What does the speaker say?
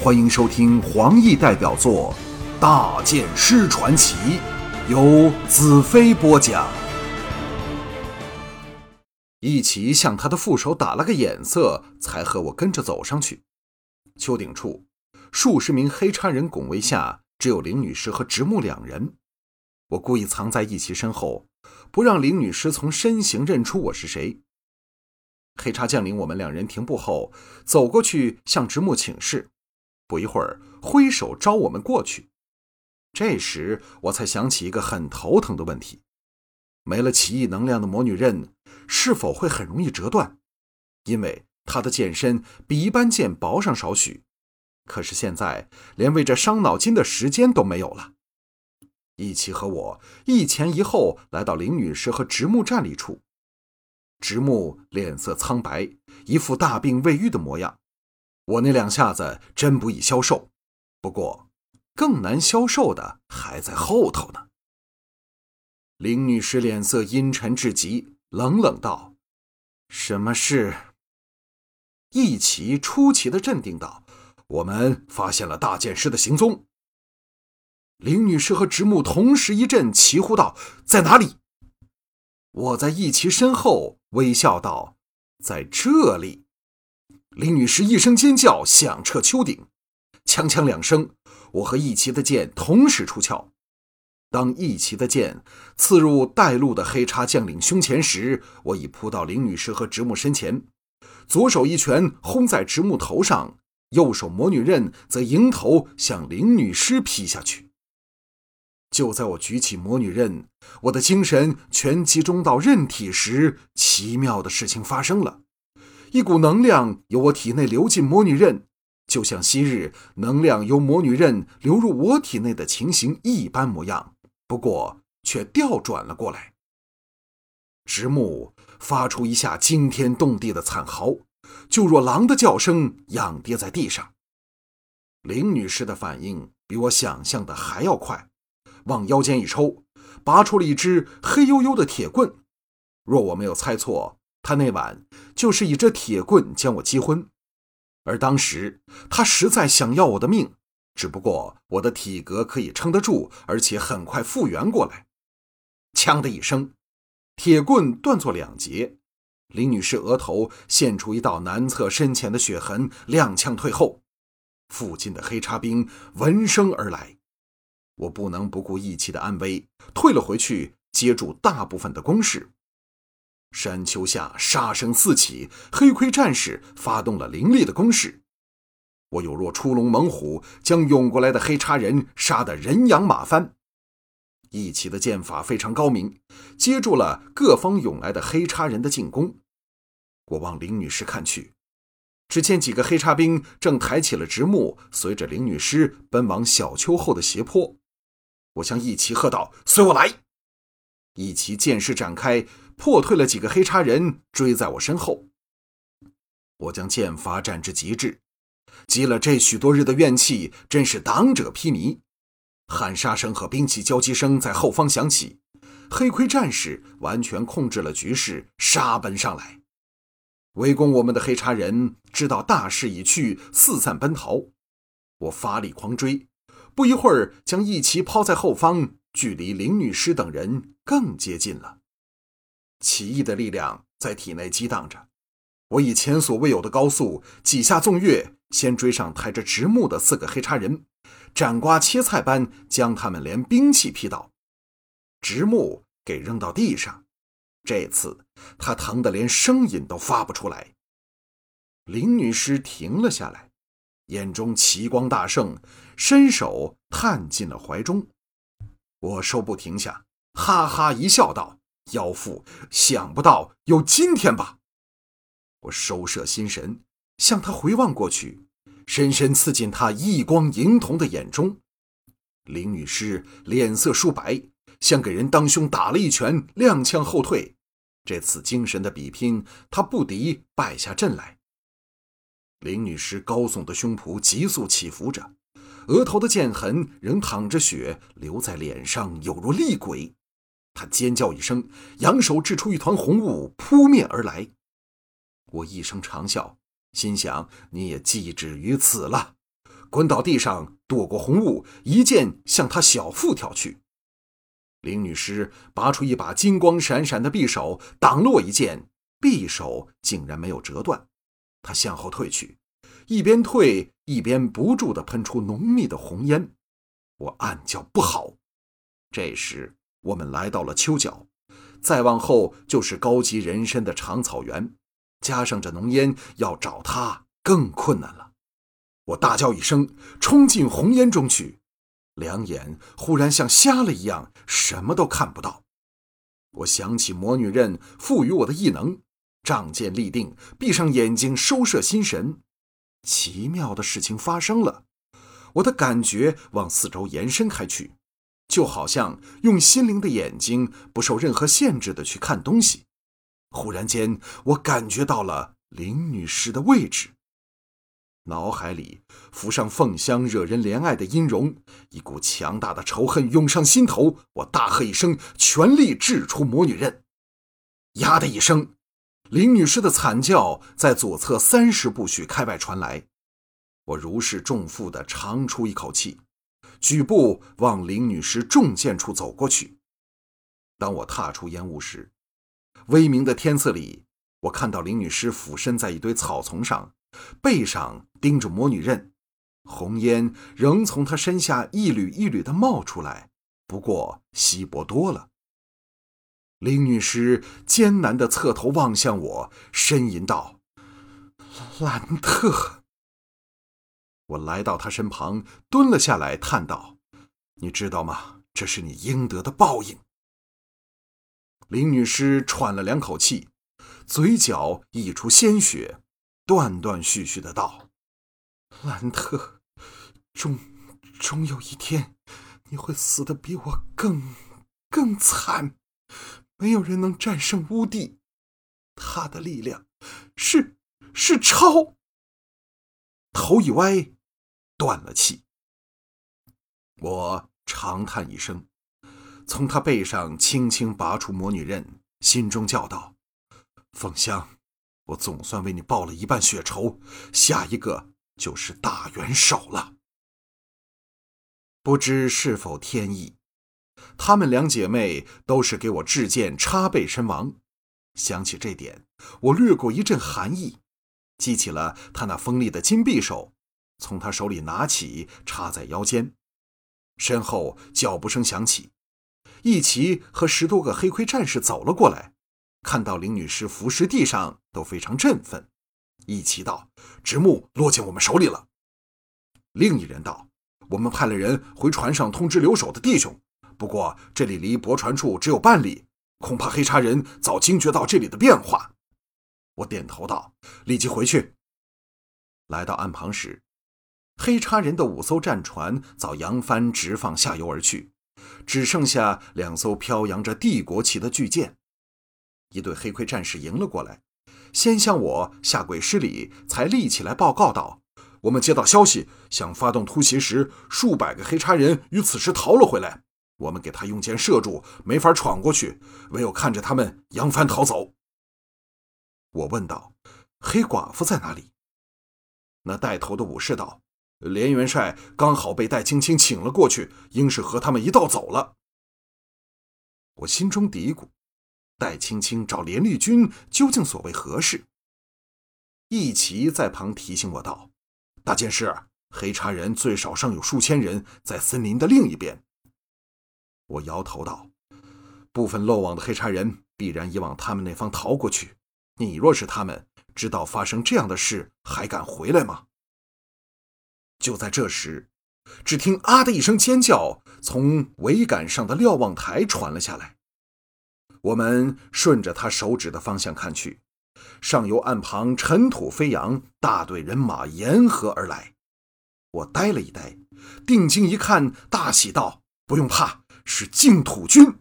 欢迎收听黄奕代表作《大剑师传奇》，由子飞播讲。一齐向他的副手打了个眼色，才和我跟着走上去。丘顶处，数十名黑叉人拱卫下，只有林女士和直木两人。我故意藏在一齐身后，不让林女士从身形认出我是谁。黑叉将领我们两人停步后，走过去向直木请示，不一会儿挥手招我们过去。这时我才想起一个很头疼的问题：没了奇异能量的魔女刃，是否会很容易折断？因为她的剑身比一般剑薄上少许。可是现在连为这伤脑筋的时间都没有了。一齐和我一前一后来到林女士和直木站立处。直木脸色苍白，一副大病未愈的模样。我那两下子真不易消受，不过更难消受的还在后头呢。林女士脸色阴沉至极，冷冷道：“什么事？”一齐出奇的镇定道：“我们发现了大剑师的行踪。”林女士和直木同时一阵齐呼道：“在哪里？”我在一齐身后微笑道：“在这里。”林女士一声尖叫，响彻丘顶。锵锵两声，我和一齐的剑同时出鞘。当一齐的剑刺入带路的黑叉将领胸前时，我已扑到林女士和直木身前，左手一拳轰在直木头上，右手魔女刃则迎头向林女士劈下去。就在我举起魔女刃，我的精神全集中到刃体时，奇妙的事情发生了。一股能量由我体内流进魔女刃，就像昔日能量由魔女刃流入我体内的情形一般模样，不过却调转了过来。直木发出一下惊天动地的惨嚎，就若狼的叫声，仰跌在地上。林女士的反应比我想象的还要快。往腰间一抽，拔出了一支黑黝黝的铁棍。若我没有猜错，他那晚就是以这铁棍将我击昏。而当时他实在想要我的命，只不过我的体格可以撑得住，而且很快复原过来。锵的一声，铁棍断作两截，林女士额头现出一道难测深浅的血痕，踉跄退后。附近的黑叉兵闻声而来。我不能不顾义气的安危，退了回去，接住大部分的攻势。山丘下杀声四起，黑盔战士发动了凌厉的攻势。我有若出笼猛虎，将涌过来的黑叉人杀得人仰马翻。义气的剑法非常高明，接住了各方涌来的黑叉人的进攻。我往林女士看去，只见几个黑叉兵正抬起了直木，随着林女士奔往小丘后的斜坡。我向一齐喝道：“随我来！”一骑剑势展开，破退了几个黑叉人，追在我身后。我将剑法展至极致，积了这许多日的怨气，真是挡者披靡。喊杀声和兵器交击声在后方响起，黑盔战士完全控制了局势，杀奔上来。围攻我们的黑叉人知道大势已去，四散奔逃。我发力狂追。不一会儿，将一齐抛在后方，距离林女士等人更接近了。奇异的力量在体内激荡着，我以前所未有的高速，几下纵跃，先追上抬着直木的四个黑叉人，斩瓜切菜般将他们连兵器劈倒，直木给扔到地上。这次他疼得连声音都发不出来。林女士停了下来。眼中奇光大盛，伸手探进了怀中。我收步停下，哈哈一笑，道：“妖妇，想不到有今天吧？”我收摄心神，向他回望过去，深深刺进他异光银瞳的眼中。林女士脸色舒白，像给人当胸打了一拳，踉跄后退。这次精神的比拼，她不敌，败下阵来。林女士高耸的胸脯急速起伏着，额头的剑痕仍淌着血，流在脸上，有如厉鬼。他尖叫一声，扬手掷出一团红雾，扑面而来。我一声长啸，心想：你也既止于此了。滚倒地上，躲过红雾，一剑向他小腹挑去。林女士拔出一把金光闪闪的匕首，挡了我一剑，匕首竟然没有折断。她向后退去，一边退一边不住地喷出浓密的红烟。我暗叫不好。这时我们来到了丘角，再往后就是高级人参的长草原，加上这浓烟，要找他更困难了。我大叫一声，冲进红烟中去。两眼忽然像瞎了一样，什么都看不到。我想起魔女刃赋予我的异能，仗剑立定，闭上眼睛，收摄心神。奇妙的事情发生了，我的感觉往四周延伸开去，就好像用心灵的眼睛，不受任何限制的去看东西。忽然间，我感觉到了林女士的位置。脑海里浮上凤香惹人怜爱的音容，一股强大的仇恨涌上心头。我大喝一声，全力掷出魔女刃。呀的一声，林女士的惨叫在左侧三十步许开外传来。我如释重负地长出一口气，举步往林女士中箭处走过去。当我踏出烟雾时，微明的天色里，我看到林女士俯身在一堆草丛上。背上钉着魔女刃，红烟仍从她身下一缕一缕的冒出来，不过稀薄多了。林女士艰难的侧头望向我，呻吟道：“兰特。”我来到她身旁，蹲了下来，叹道：“你知道吗？这是你应得的报应。”林女士喘了两口气，嘴角溢出鲜血。断断续续的道：“兰特，终终有一天，你会死的比我更更惨。没有人能战胜乌帝，他的力量是是超。”头一歪，断了气。我长叹一声，从他背上轻轻拔出魔女刃，心中叫道：“凤香。”我总算为你报了一半血仇，下一个就是大元首了。不知是否天意，她们两姐妹都是给我制剑插背身亡。想起这点，我掠过一阵寒意，记起了她那锋利的金匕首，从她手里拿起，插在腰间。身后脚步声响起，一齐和十多个黑盔战士走了过来。看到林女士伏尸地上，都非常振奋。一齐道：“直木落进我们手里了。”另一人道：“我们派了人回船上通知留守的弟兄，不过这里离泊船处只有半里，恐怕黑茶人早惊觉到这里的变化。”我点头道：“立即回去。”来到岸旁时，黑茶人的五艘战船早扬帆直放下游而去，只剩下两艘飘扬着帝国旗的巨舰。一队黑盔战士迎了过来，先向我下跪施礼，才立起来报告道：“我们接到消息，想发动突袭时，数百个黑叉人于此时逃了回来。我们给他用箭射住，没法闯过去，唯有看着他们扬帆逃走。”我问道：“黑寡妇在哪里？”那带头的武士道：“连元帅刚好被戴青青请了过去，应是和他们一道走了。”我心中嘀咕。戴青青找连立军究竟所谓何事？一齐在旁提醒我道：“大件事，黑茶人最少尚有数千人在森林的另一边。”我摇头道：“部分漏网的黑茶人必然已往他们那方逃过去。你若是他们，知道发生这样的事，还敢回来吗？”就在这时，只听“啊”的一声尖叫从桅杆上的瞭望台传了下来。我们顺着他手指的方向看去，上游岸旁尘土飞扬，大队人马沿河而来。我呆了一呆，定睛一看，大喜道：“不用怕，是净土军。”